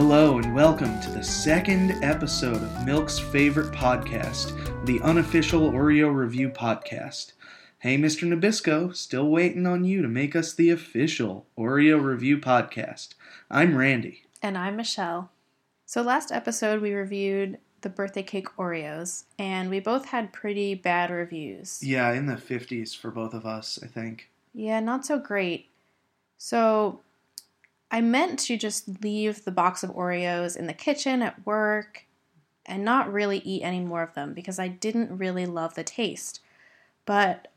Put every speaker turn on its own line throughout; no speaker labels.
Hello, and welcome to the second episode of Milk's favorite podcast, the unofficial Oreo review podcast. Hey, Mr. Nabisco, still waiting on you to make us the official Oreo review podcast. I'm Randy.
And I'm Michelle. So, last episode we reviewed the birthday cake Oreos, and we both had pretty bad reviews.
Yeah, in the 50s for both of us, I think.
Yeah, not so great. So, I meant to just leave the box of Oreos in the kitchen at work and not really eat any more of them because I didn't really love the taste. But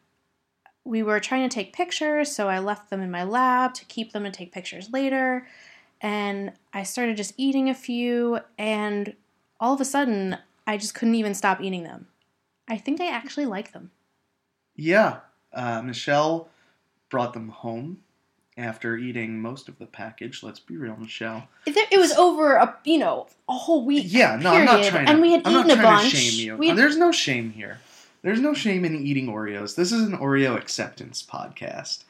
we were trying to take pictures, so I left them in my lab to keep them and take pictures later. And I started just eating a few, and all of a sudden, I just couldn't even stop eating them. I think I actually like them.
Yeah, uh, Michelle brought them home after eating most of the package. Let's be real, Michelle.
It, it was over a you know a whole week.
Yeah, no, I'm not trying to.
And we had
I'm
eaten a bunch.
shame you.
Had-
There's no shame here. There's no shame in eating Oreos. This is an Oreo acceptance podcast.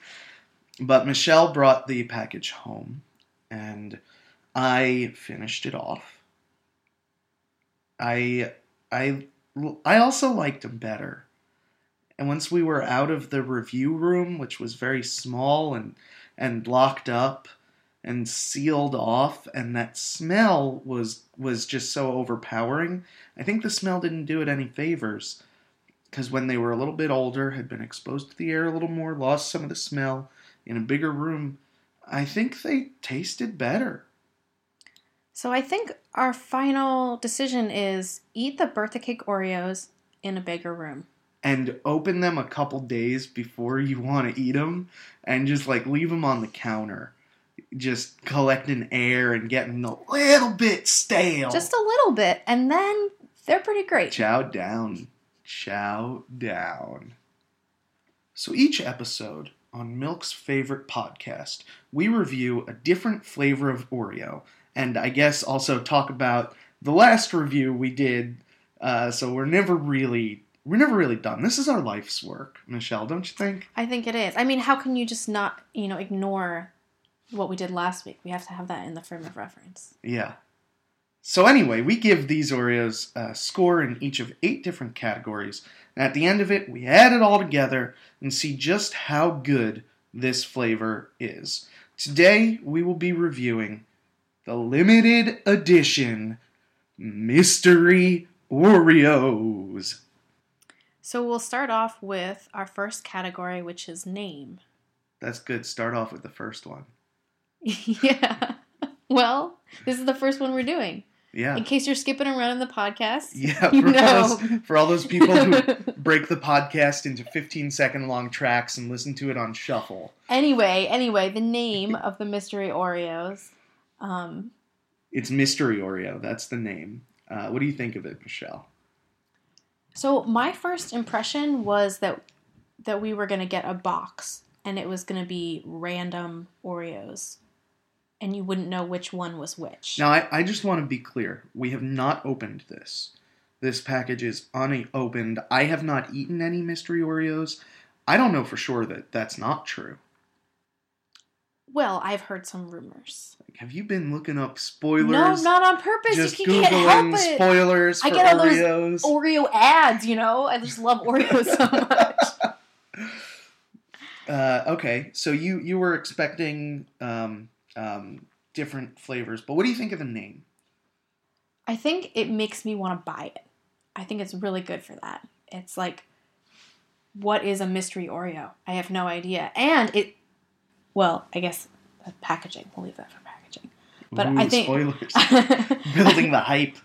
But Michelle brought the package home, and I finished it off. I I I also liked them better. And once we were out of the review room, which was very small and and locked up and sealed off, and that smell was was just so overpowering. I think the smell didn't do it any favors because when they were a little bit older, had been exposed to the air a little more, lost some of the smell in a bigger room, I think they tasted better.
So I think our final decision is eat the birthday cake Oreos in a bigger room.
And open them a couple days before you want to eat them and just like leave them on the counter. Just collecting air and getting a little bit stale.
Just a little bit, and then they're pretty great.
chow down. Chow down. So each episode on milk's favorite podcast we review a different flavor of oreo and i guess also talk about the last review we did uh, so we're never really we're never really done this is our life's work michelle don't you think
I think it is. I mean, how can you just not, you know, ignore what we did last week? We have to have that in the frame of reference.
Yeah. So anyway, we give these Oreos a score in each of eight different categories, and at the end of it, we add it all together and see just how good this flavor is. Today, we will be reviewing the limited edition mystery Oreos.
So we'll start off with our first category, which is name.
That's good. Start off with the first one.
yeah. Well, this is the first one we're doing.
Yeah.
In case you're skipping around in the podcast.
Yeah, for, all
know.
those, for all those people who break the podcast into 15 second long tracks and listen to it on shuffle.
Anyway, anyway, the name of the mystery Oreos. Um,
It's Mystery Oreo. That's the name. Uh, what do you think of it, Michelle?
So my first impression was that that we were gonna get a box and it was gonna be random Oreos, and you wouldn't know which one was which.
Now, I, I just want to be clear. We have not opened this. This package is unopened. I have not eaten any Mystery Oreos. I don't know for sure that that's not true.
Well, I've heard some rumors.
Have you been looking up spoilers?
No, not on purpose.
Just
you can't
googling
help it.
spoilers for
I get all those Oreo ads, you know. I just love Oreos so much.
Uh, okay, so you you were expecting um, um, different flavors, but what do you think of the name?
I think it makes me want to buy it. I think it's really good for that. It's like, what is a mystery Oreo? I have no idea. And it, well, I guess packaging. We'll leave that for packaging. But
Ooh,
I think
spoilers, building the hype,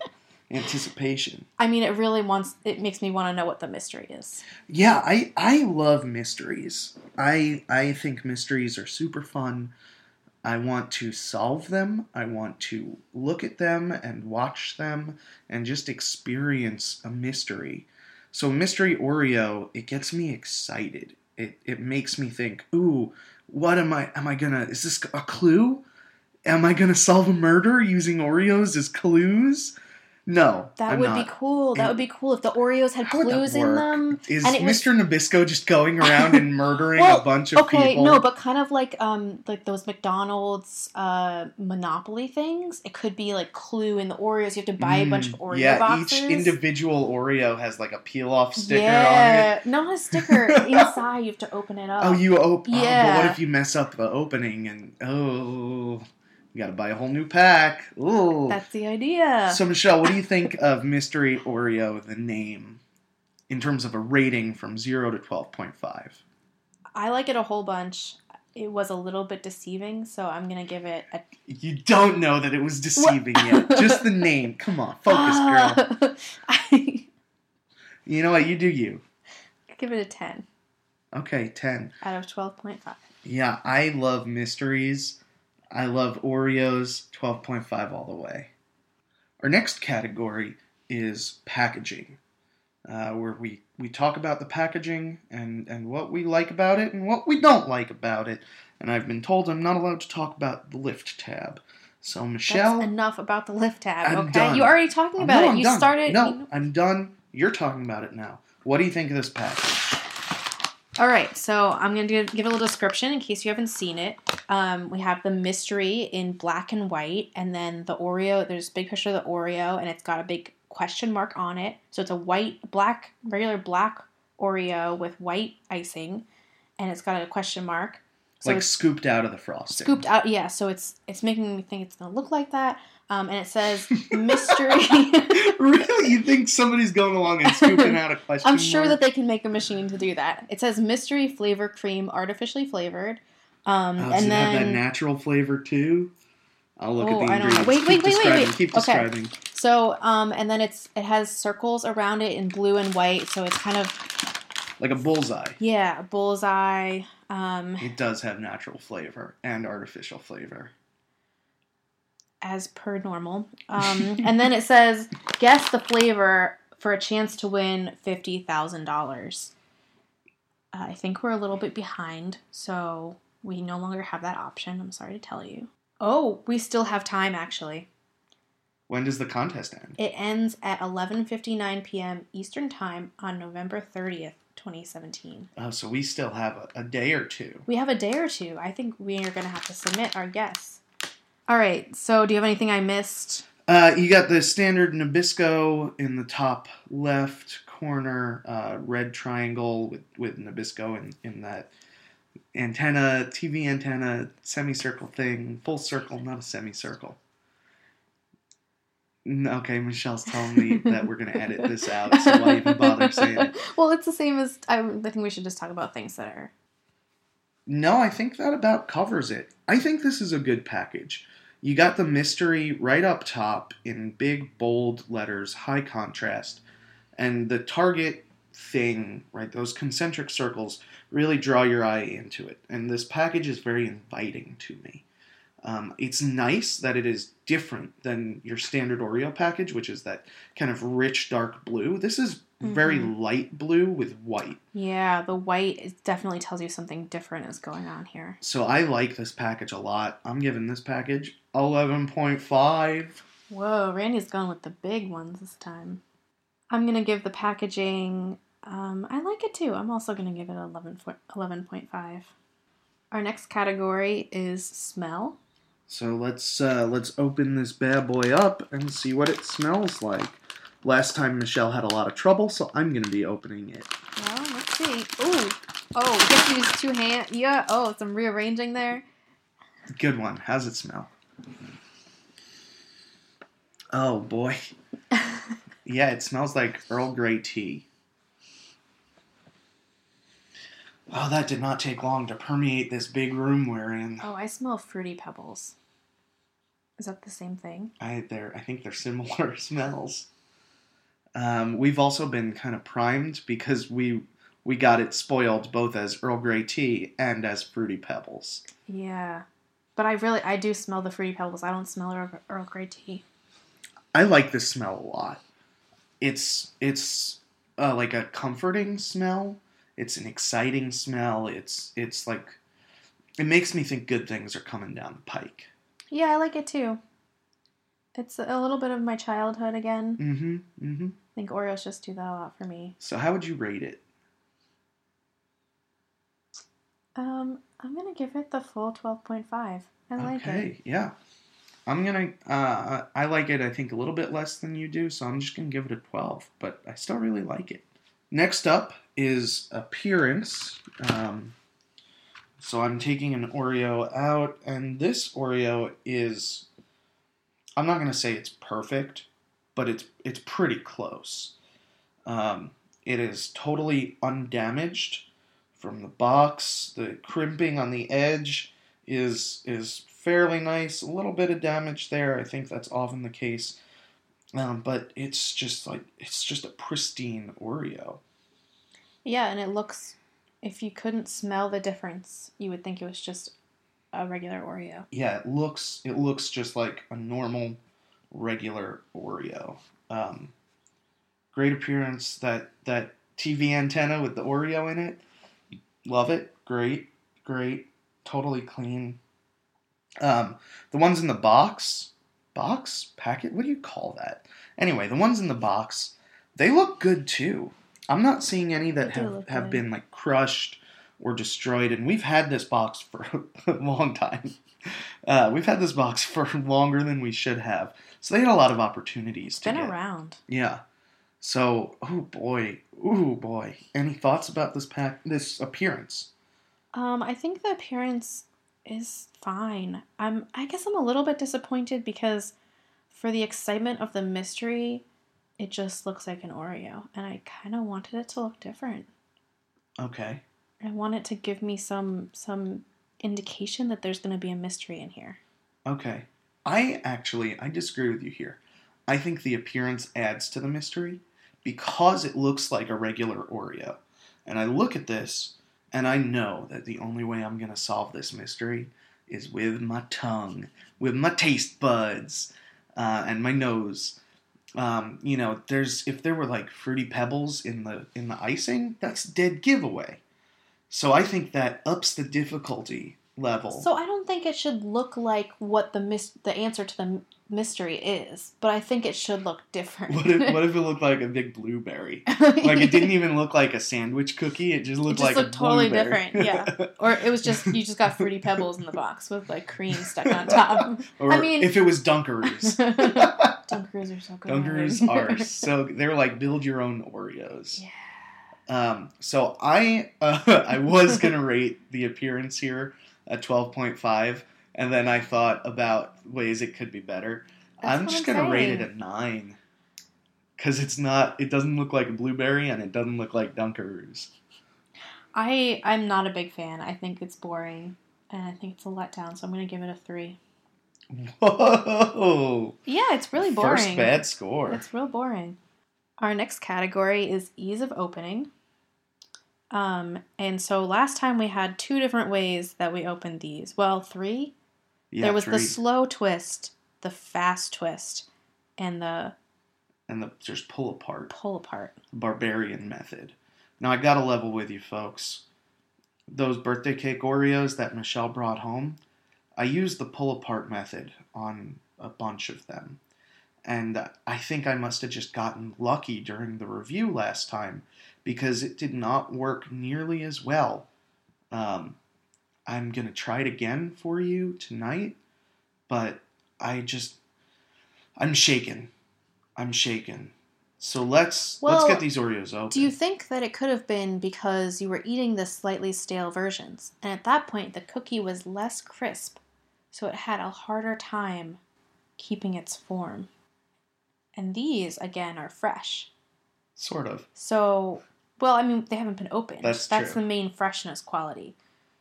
anticipation.
I mean, it really wants. It makes me want to know what the mystery is.
Yeah, I I love mysteries. I I think mysteries are super fun. I want to solve them. I want to look at them and watch them and just experience a mystery. So mystery Oreo, it gets me excited. It it makes me think, "Ooh, what am I am I to is this a clue? Am I to solve a murder using Oreos as clues?" No,
That
I'm
would
not.
be cool. That
And-
would be cool if the Oreos had
How would that
clues in them.
Is
and it was-
Mr. Nabisco just going around and murdering
Well,
a bunch of
okay,
people?
no, but kind of like um like those McDonald's uh Monopoly things. It could be like Clue in the Oreos. You have to buy a bunch of
Mm,
Oreo
yeah,
boxes.
each individual Oreo has like a peel off sticker on it.
yeah, not a sticker inside. You have to open it up.
Oh, you open. Oh, but what if you mess up the opening and oh, you got to buy a whole new pack? Ooh.
That's the idea.
So Michelle, what do you think of Mystery Oreo, the name, in terms of a rating from zero to twelve point five?
I like it a whole bunch. It was a little bit deceiving, so I'm gonna give it a
You don't know that it was deceiving yet. Just the name. Come on, focus, girl.
I
You know what? You do you.
give it a ten
Okay, ten.
out of twelve point five.
Yeah, I love mysteries. I love Oreos. Twelve point five all the way. Our next category is packaging, uh, where we, we talk about the packaging and, and what we like about it and what we don't like about it. And I've been told I'm not allowed to talk about the lift tab. So Michelle,
That's enough about the lift tab.
I'm
okay,
done.
you already talking about
no,
it.
I'm
you
done.
started.
No,
you know-
I'm done. You're talking about it now. What do you think of this package?
All right, so I'm going to give, a little description in case you haven't seen it. Um, we have the mystery in black and white, and then the Oreo. There's a big picture of the Oreo, and it's got a big question mark on it. So it's a white, black, regular black Oreo with white icing, and it's got a question mark. So
like scooped out of the frosting.
scooped out. Yeah, so it's it's making me think it's going to look like that. Um, and it says mystery.
really? You think somebody's going along and scooping out a question?
I'm sure
mark?
that they can make a machine to do that. It says mystery flavor cream, artificially flavored. Um,
Oh, does
and
it have that
then
natural flavor too? I'll look
Oh,
at the
I
ingredients.
Wait, wait, wait, wait, wait.
Keep
Okay.
describing.
so um, and then it's it has circles around it in blue and white. So it's kind of
Like a bullseye.
yeah, bullseye. Um,
It does have natural flavor and artificial flavor.
As per normal. Um, and then it says guess the flavor for a chance to win fifty thousand dollars. I think we're a little bit behind, so we no longer have that option. I'm sorry to tell you. Oh, we still have time actually.
When does the contest end?
It ends at 11:59 p.m. Eastern Time on November 30th, 2017.
Oh, so we still have a, a day or two.
We have a day or two. I think we are going to have to submit our guess. All right. So, do you have anything I missed?
Uh, you got the standard Nabisco in the top left corner, uh, red triangle with, with Nabisco in, in that antenna, TV antenna, semicircle thing, full circle, not a semicircle. Okay, Michelle's telling me that we're going to edit this out, so why even bother saying it?
well, it's the same as I, I think we should just talk about things that are.
No, I think that about covers it. I think this is a good package. You got the mystery right up top in big, bold letters, high contrast, and the target thing, right, those concentric circles, really draw your eye into it. And this package is very inviting to me. Um, it's nice that it is different than your standard Oreo package, which is that kind of rich, dark blue. This is very
Mhm.
light blue with white.
Yeah, the white definitely tells you something different is going on here.
So I like this package a lot. I'm giving this package 11.5.
Whoa, Randy's going with the big ones this time. I'm going to give the packaging. Um, I like it too. I'm also going to give it 11, 11.5. Our next category is smell.
So let's uh, let's open this bad boy up and see what it smells like. Last time Michelle had a lot of trouble, so I'm going to be opening it.
Well, let's see. Ooh. Oh, you have to use two hands. Yeah. Oh, some rearranging there.
Good one. How's it smell? Oh boy. Yeah, it smells like Earl Grey tea. Oh, that did not take long to permeate this big room we're in.
Oh, I smell fruity pebbles. Is that the same thing?
I they're I think they're similar smells. Um, we've also been kind of primed because we we got it spoiled both as Earl Grey tea and as fruity pebbles.
Yeah. But I really, I do smell the fruity pebbles. I don't smell Earl, Earl Grey tea.
I like this smell a lot. It's it's uh, like a comforting smell. It's an exciting smell. It's it's like it makes me think good things are coming down the pike.
Yeah, I like it too. It's a little bit of my childhood again.
Mm-hmm. Mm-hmm.
I think Oreos just do that a lot for me.
So how would you rate it?
Um, I'm gonna give it the full twelve point five. I like it.
okay, yeah. I'm gonna. Uh, I like it. I think a little bit less than you do, so I'm just gonna give it a 12. But I still really like it. Next up is appearance. Um, so I'm taking an Oreo out, and this Oreo is. I'm not gonna say it's perfect, but it's it's pretty close. Um, it is totally undamaged from the box. The crimping on the edge is is fairly nice. A little bit of damage there. I think that's often the case. Um, but it's just like it's just a pristine Oreo.
Yeah, and it looks. If you couldn't smell the difference, you would think it was just a regular Oreo.
Yeah, it looks it looks just like a normal, regular Oreo. Um, great appearance. That that TV antenna with the Oreo in it. Love it. Great, great. Totally clean. Um, the ones in the box, box packet. What do you call that? Anyway, the ones in the box, they look good too. I'm not seeing any that
They
have have
good.
been like crushed or destroyed, and we've had this box for a long time. Uh, we've had this box for longer than we should have, so they had a lot of opportunities
It's
to
been
get.
around.
Yeah. So, oh boy, oh boy. Any thoughts about this pack? This appearance?
Um, I think the appearance is fine. I'm. I guess I'm a little bit disappointed because, for the excitement of the mystery, it just looks like an Oreo, and I kind of wanted it to look different.
Okay.
I want it to give me some some indication that there's going to be a mystery in here.
Okay. I actually I disagree with you here. I think the appearance adds to the mystery because it looks like a regular Oreo. And I look at this and I know that the only way I'm going to solve this mystery is with my tongue, with my taste buds, uh, and my nose. Um, you know, there's if there were like fruity pebbles in the in the icing, that's dead giveaway. So I think that ups the difficulty level.
So I don't think it should look like what the mis- the answer to the mystery is, but I think it should look different.
What if, what if it looked like a big blueberry? Like it didn't even look like a sandwich cookie. It just looked
just
like
looked
a
totally different, yeah. Or it was just you just got fruity pebbles in the box with like cream stuck on top.
or
I mean-
if it was Dunkaroos.
Dunkaroos are so good.
Dunkaroos are so they're like build your own Oreos.
Yeah.
Um, so I uh, I was gonna rate the appearance here at twelve point five, and then I thought about ways it could be better.
That's
I'm just
I'm
gonna rate it
saying.
a nine. Cause it's not. It doesn't look like a blueberry, and it doesn't look like Dunkaroos.
I I'm not a big fan. I think it's boring, and I think it's a letdown. So I'm gonna give it a three.
Whoa!
Yeah, it's really boring.
First bad score.
It's real boring. Our next category is ease of opening. Um, and so last time we had two different ways that we opened these. Well, three.
Yeah,
there was
three.
the slow twist, the fast twist, and the
and the just pull apart
pull apart.
barbarian method. Now I gotta level with you folks. Those birthday cake Oreos that Michelle brought home, I used the pull apart method on a bunch of them. And I think I must have just gotten lucky during the review last time because it did not work nearly as well. Um, I'm gonna try it again for you tonight, but I just I'm shaken. I'm shaken. So let's let's get these Oreos open.
Do you think that it could have been because you were eating the slightly stale versions, and at that point the cookie was less crisp, so it had a harder time keeping its form? And these, again, are fresh.
sort of.
So, well, I mean, they haven't been opened.
That's
That's
true.
the main freshness quality.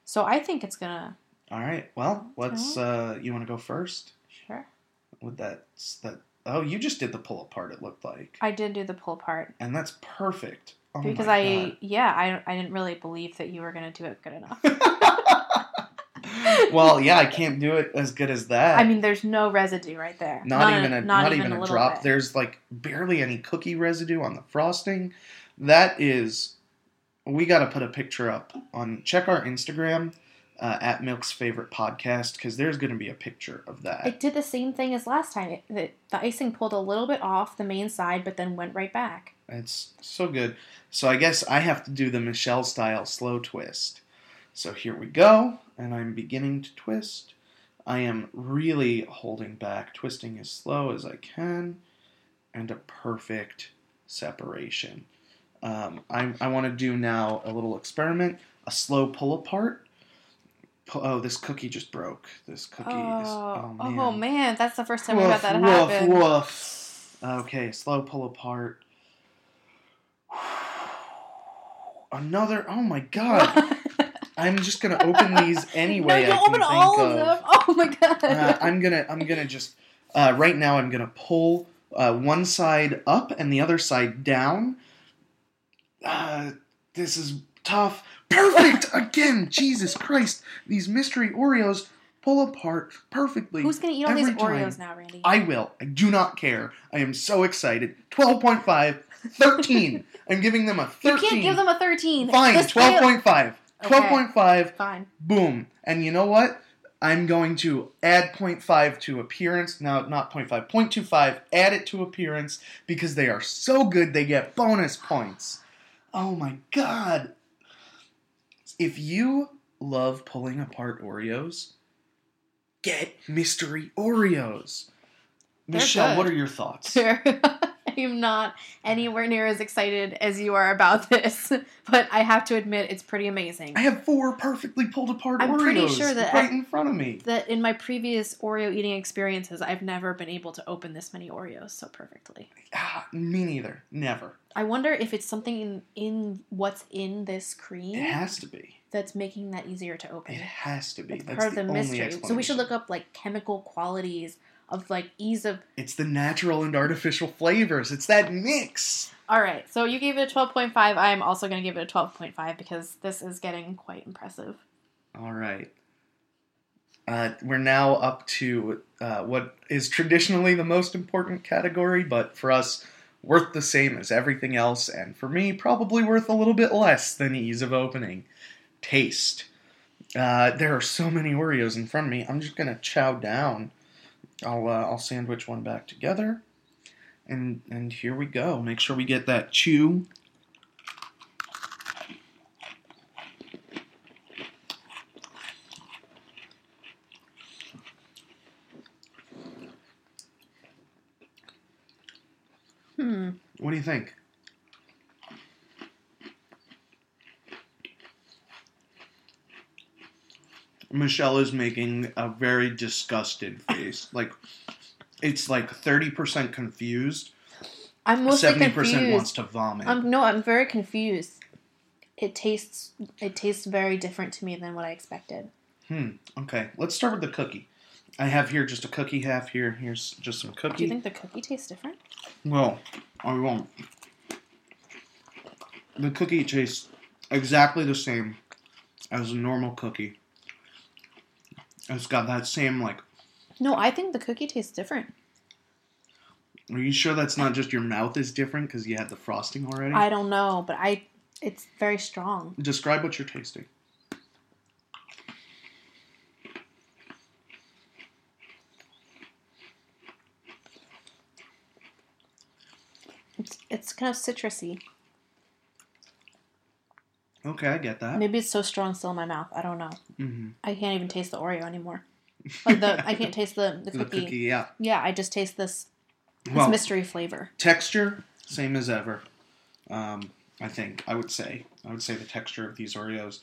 So I think it's gonna.
All right. Well, let's. Uh, you want to go first
Sure.
with that? That. Oh, you just did the pull apart. It looked like,
I did do the pull apart.
and that's perfect. Oh
because I, yeah, I, I didn't really believe that you were gonna do it good enough.
Well, yeah, I can't do it as good as that.
I mean, there's no residue right there.
not, even a not, even, a, drop.
bit.
There's like barely any cookie residue on the frosting. That is, we got to put a picture up on. Check our Instagram. uh, at Milk's favorite podcast because there's going to be a picture of that.
It did the same thing as last time. It, the, the icing pulled a little bit off the main side, but then went right back.
It's so good. So I guess I have to do the Michelle style slow twist. So here we go, and I'm beginning to twist. I am really holding back, twisting as slow as I can, and a perfect separation. Um, I, I want to do now a little experiment, a slow pull apart. Oh, this cookie just broke. This cookie is.
Oh,
Oh, man.
oh man, that's the first time
Woof,
had that
woof,
happen.
woof. Okay, slow pull apart. Another. Oh my god! I'm just gonna open these anyway.
no, you open all
of.
of them. Oh my god.
Uh, I'm gonna. I'm gonna just. Uh, right now, I'm gonna pull uh, one side up and the other side down. Uh, this is tough. Perfect again. Jesus Christ! These mystery Oreos pull apart perfectly.
Who's gonna eat all these
time.
Oreos now, Randy?
I will. I do not care. I am so excited. 12.5, 13. I'm giving them a 13.
you can't give them a thirteen.
Fine,
This fail-
12.5. 12.5,
Fine.
boom. And you know what? I'm going to add 0.5 to appearance. No, not 0.5, 0.25. Add it to appearance because they are so good they get bonus points. Oh my god. If you love pulling apart Oreos, get mystery Oreos.
They're
Michelle,
good.
what are your thoughts?
I am not anywhere near as excited as you are about this, but I have to admit it's pretty amazing.
I have four perfectly pulled apart
I'm
Oreos
pretty sure that
right
I-
in front of me.
that in my previous Oreo eating experiences, I've never been able to open this many Oreos so perfectly.
Ah, me neither. Never.
I wonder if it's something in, in what's in this cream.
It has to be.
that's making that easier to open.
It has to be.
It's
That's
part of
the,
the mystery. So we should look up like chemical qualities of like ease of.
It's the natural and artificial flavors. It's that mix.
All right, so you gave it a twelve point five. I am also going to give it a twelve point five because this is getting quite impressive.
All right. Uh, we're now up to uh, what is traditionally the most important category, but for us, worth the same as everything else, and for me, probably worth a little bit less than ease of opening. Taste. Uh, there are so many Oreos in front of me. I'm just gonna chow down. I'll uh, I'll sandwich one back together, and and here we go. Make sure we get that chew.
Hmm.
What do you think? Michelle is making a very disgusted face. Like it's like 30% confused,
I'm mostly
70%
confused.
wants to vomit.
Um, no, I'm very confused. It tastes it tastes very different to me than what I expected.
hmm. Okay, let's start with the cookie. I have here just a cookie half here. Here's just some cookie.
Do you think the cookie tastes different?
Well, I won't. The cookie tastes exactly the same as a normal cookie. It's got that same like.
No, I think the cookie tastes different.
Are you sure that's not just your mouth is different because you had the frosting already?
I don't know, but I it's very strong.
Describe what you're tasting.
It's it's kind of citrusy.
Okay, I get that.
Maybe it's so strong still in my mouth. I don't know.
hmm
I can't even taste the Oreo anymore. Like the I can't taste the, the
The
cookie.
cookie, yeah.
Yeah, I just taste this this
Well,
mystery flavor.
texture same as ever. Um, I think I would say I would say the texture of these Oreos.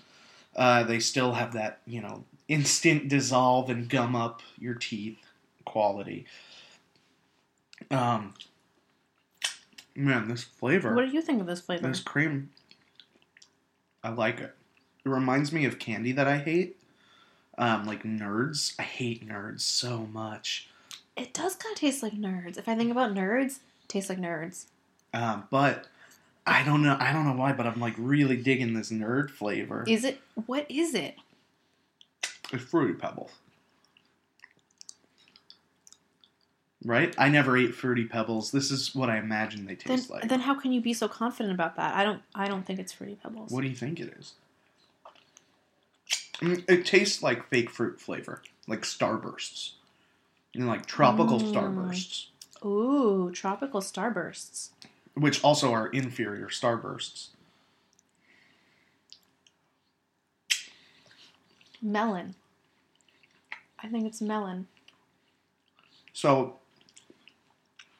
Uh, they still have that you know instant dissolve and gum up your teeth quality. Um, man, this flavor,
What do you think of this flavor?
this cream, I like it. It reminds me of candy that I hate, um, like Nerds. I hate Nerds so much.
It does kind of taste like nerds. If I think about nerds, it tastes like nerds.
Um, but I don't know. I don't know why, but I'm like really digging this nerd flavor.
Is it? What is it?
It's fruity pebbles, right? I never ate fruity pebbles. This is what I imagine they
Then,
taste like.
then how can you be so confident about that? I don't. I don't think it's fruity pebbles.
what do you think it is? Mm, It tastes like fake fruit flavor, like starbursts, and like tropical
Mm.
starbursts,
Ooh, tropical starbursts.
which also are inferior starbursts.
Melon. I think it's melon.
So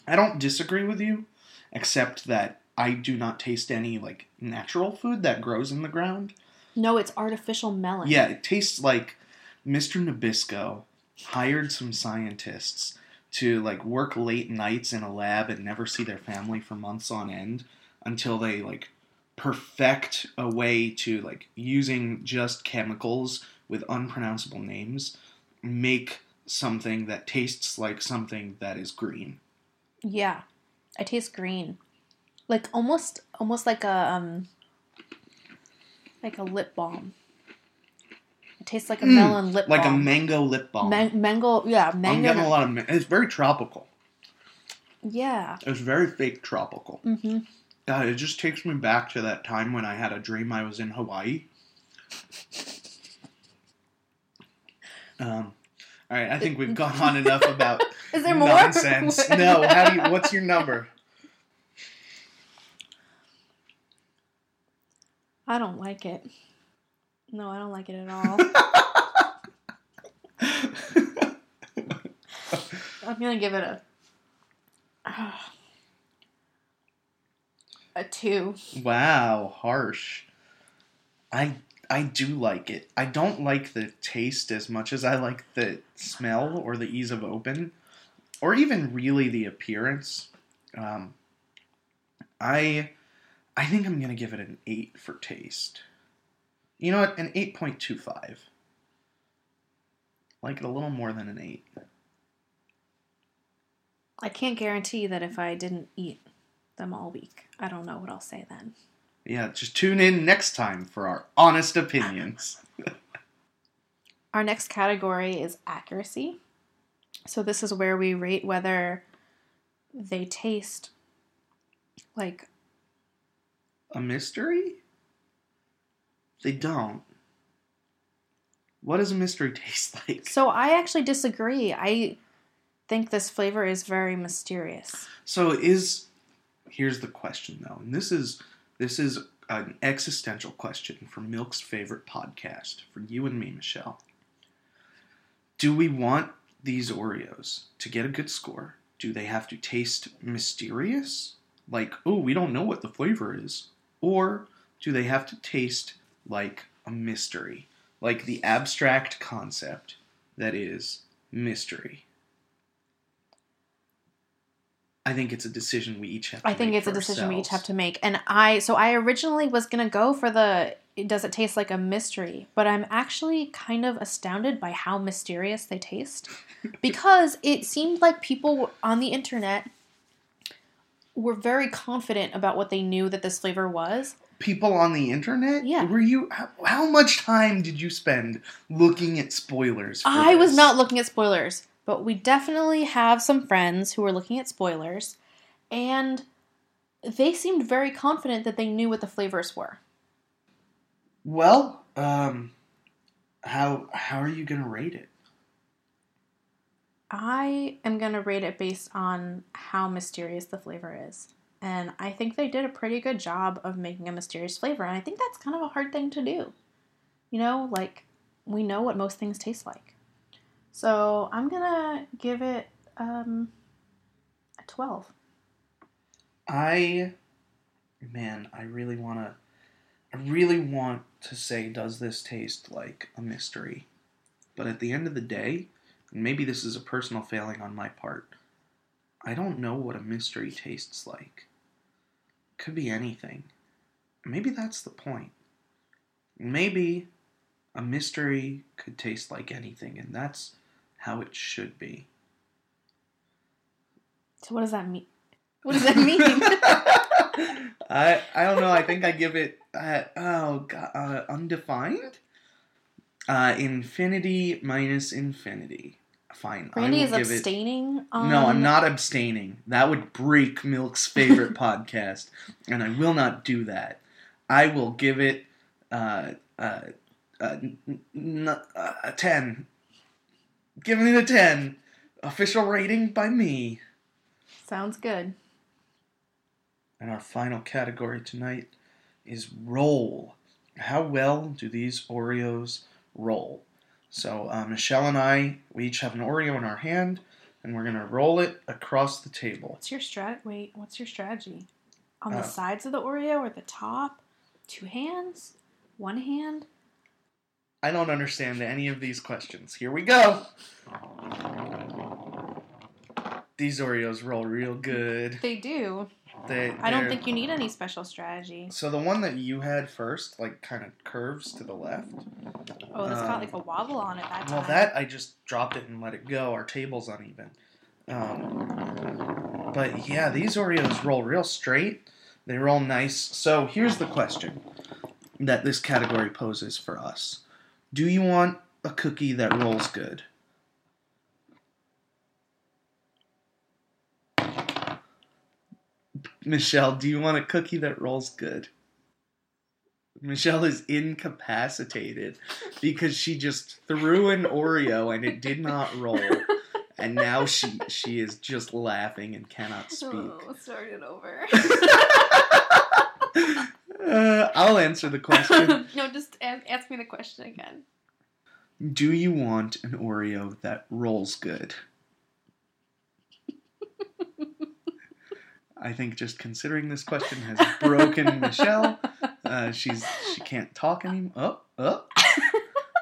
I don't disagree with you, except that I do not taste any like natural food that grows in the ground.
No, it's artificial melon.
Yeah, it tastes like Mr. Nabisco hired some scientists to like work late nights in a lab and never see their family for months on end until they like perfect a way to like using just chemicals with unpronounceable names make something that tastes like something that is green.
Yeah. I taste green. Like almost almost like a um like a lip balm. It tastes like a
Mm,
melon lip
Like a mango lip balm.
Man- mango, yeah, mango.
I'm getting a lot of. It's very tropical.
yeah.
It's very fake tropical.
hmm
God, it just takes me back to that time when I had a dream I was in Hawaii. Um, all right, I think we've gone on enough about
Is there more?
nonsense. no, how do you? What's your number?
I don't like it. No, I don't like it at all. I'm gonna give it a a two.
wow, harsh. I I do like it. I don't like the taste as much as I like the smell or the ease of open, or even really the appearance. Um, I I think I'm gonna give it an eight for taste. You know what? An eight point two five. Like it a little more than an eight.
I can't guarantee that if I didn't eat them all week, I don't know what I'll say then.
Yeah, just tune in next time for our honest opinions.
Our next category is accuracy. So this is where we rate whether they taste like
A mystery? They don't. What does a mystery taste like?
So I actually disagree. I think this flavor is very mysterious.
So is here's the question though, and this is this is an existential question for Milk's favorite podcast for you and me, Michelle. Do we want these Oreos to get a good score? Do they have to taste mysterious? Like, oh, we don't know what the flavor is. Or do they have to taste like a mystery? Like the abstract concept that is mystery. I think it's a decision we each have to
I think
make
it's a decision we each have to make. And I so I originally was going to go for the does it taste like a mystery, but I'm actually kind of astounded by how mysterious they taste because it seemed like people on the internet were very confident about what they knew that this flavor was.
People on the internet?
Yeah.
Were you how, how much time did you spend looking at spoilers? for
I was not looking at spoilers, but we definitely have some friends who were looking at spoilers, and they seemed very confident that they knew what the flavors were.
Well, um how how are you going to rate it?
I am going to rate it based on how mysterious the flavor is. And I think they did a pretty good job of making a mysterious flavor. And I think that's kind of a hard thing to do. You know, like, we know what most things taste like. So I'm going to give it um, a 12.
I man, I really want to I really want to say does this taste like a mystery? But at the end of the day, and maybe this is a personal failing on my part, I don't know what a mystery tastes like. Could be anything. Maybe that's the point. Maybe a mystery could taste like anything, and that's how it should be.
So what does that mean? What does that mean?
I I don't know. I think I give it uh, oh god uh, undefined. Uh, infinity minus infinity. Fine.
Randy is
give it-
abstaining on.
No, I'm not abstaining. That would break Milk's favorite podcast, and I will not do that. I will give it uh, uh, uh, n- uh, a 10. Give me the 10. Official rating by me.
Sounds good.
And our final category tonight is roll. How well do these Oreos roll? So uh, Michelle and I, we each have an Oreo in our hand, and we're gonna roll it across the table.
What's your strat? Wait, what's your strategy? On the
Uh,
sides of the Oreo or the top? Two hands? One hand?
I don't understand any of these questions. Here we go. These Oreos roll real good.
They do.
They,
I don't think you need any special strategy.
So the one that you had first, like, kind of curves to the left.
Oh, this
Um,
got like a wobble on it that time.
Well, that I just dropped it and let it go. Our table's uneven. Um, but yeah, these Oreos roll real straight. They roll nice. So here's the question that this category poses for us: Do you want a cookie that rolls good? Michelle, do you want a cookie that rolls good? Michelle is incapacitated because she just threw an Oreo and it did not roll. And now she she is just laughing and cannot speak.
Oh, start it over.
Uh, I'll answer the question.
no, just ask, ask me the question again.
Do you want an Oreo that rolls good? I think just considering this question has broken Michelle. Uh, she's she can't talk anymore. Oh, oh.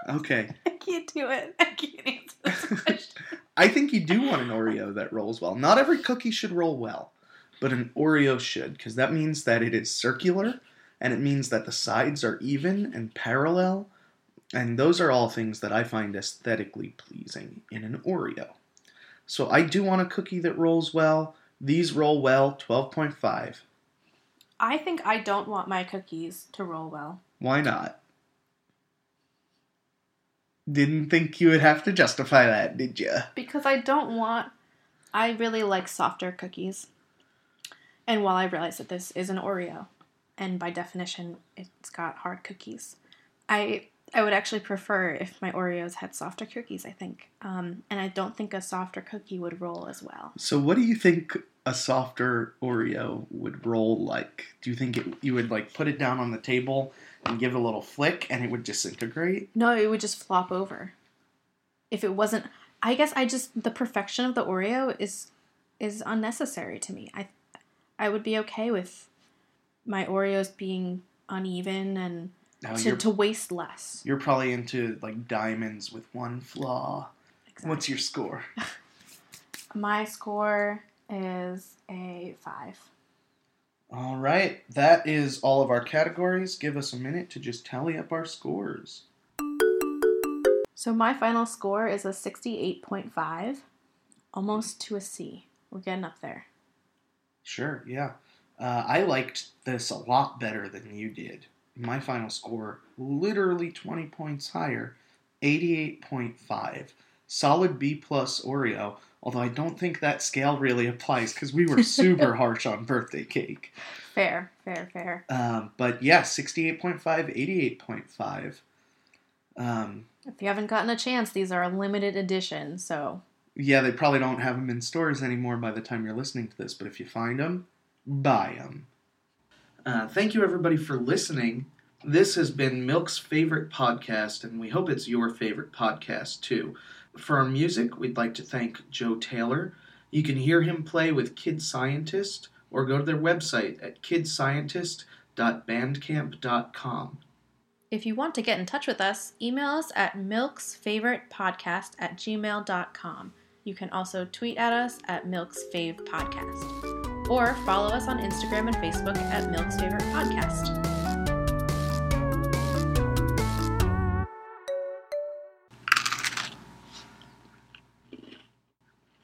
Okay.
I can't do it. I can't answer this question.
I think you do want an Oreo that rolls well. Not every cookie should roll well, but an Oreo should, because that means that it is circular, and it means that the sides are even and parallel, and those are all things that I find aesthetically pleasing in an Oreo. So I do want a cookie that rolls well. These roll well, 12.5.
I think I don't want my cookies to roll well.
Why not? Didn't think you would have to justify that, did you?
Because I don't want. I really like softer cookies. And while I realize that this is an Oreo, and by definition it's got hard cookies, I I would actually prefer if my Oreos had softer cookies. I think, um, and I don't think a softer cookie would roll as well.
So, what do you think a softer Oreo would roll like? Do you think it, you would like put it down on the table and give it a little flick and it would disintegrate?
No, it would just flop over. If it wasn't, I guess I just the perfection of the Oreo is is unnecessary to me. I I would be okay with my Oreos being uneven and
Now
to, to waste less.
you're probably into like diamonds with one flaw.
Exactly.
What's your score?
my score is a five.
All right, that is all of our categories. Give us a minute to just tally up our scores.
So my final score is a sixty-eight point five, almost to a C. We're getting up there.
Sure, yeah. Uh, I liked this a lot better than you did. My final score, literally 20 points higher, 88.5. Solid B plus Oreo, although I don't think that scale really applies because we were super harsh on birthday cake.
Fair, fair, fair.
Um, but yeah, 68.5, 88.5. Um,
If you haven't gotten a chance, these are a limited edition, so
yeah, they probably don't have them in stores anymore by the time you're listening to this, but if you find them, buy them. Uh, thank you, everybody, for listening. This has been Milk's favorite podcast, and we hope it's your favorite podcast, too. For our music, we'd like to thank Joe Taylor. You can hear him play with Kid Scientist or go to their website at kidscientist.bandcamp.com.
If you want to get in touch with us, email us at milksfavoritepodcast at gmail.com. You can also tweet at us at Milk's Fave Podcast. Or follow us on Instagram and Facebook at Milk's Favorite Podcast.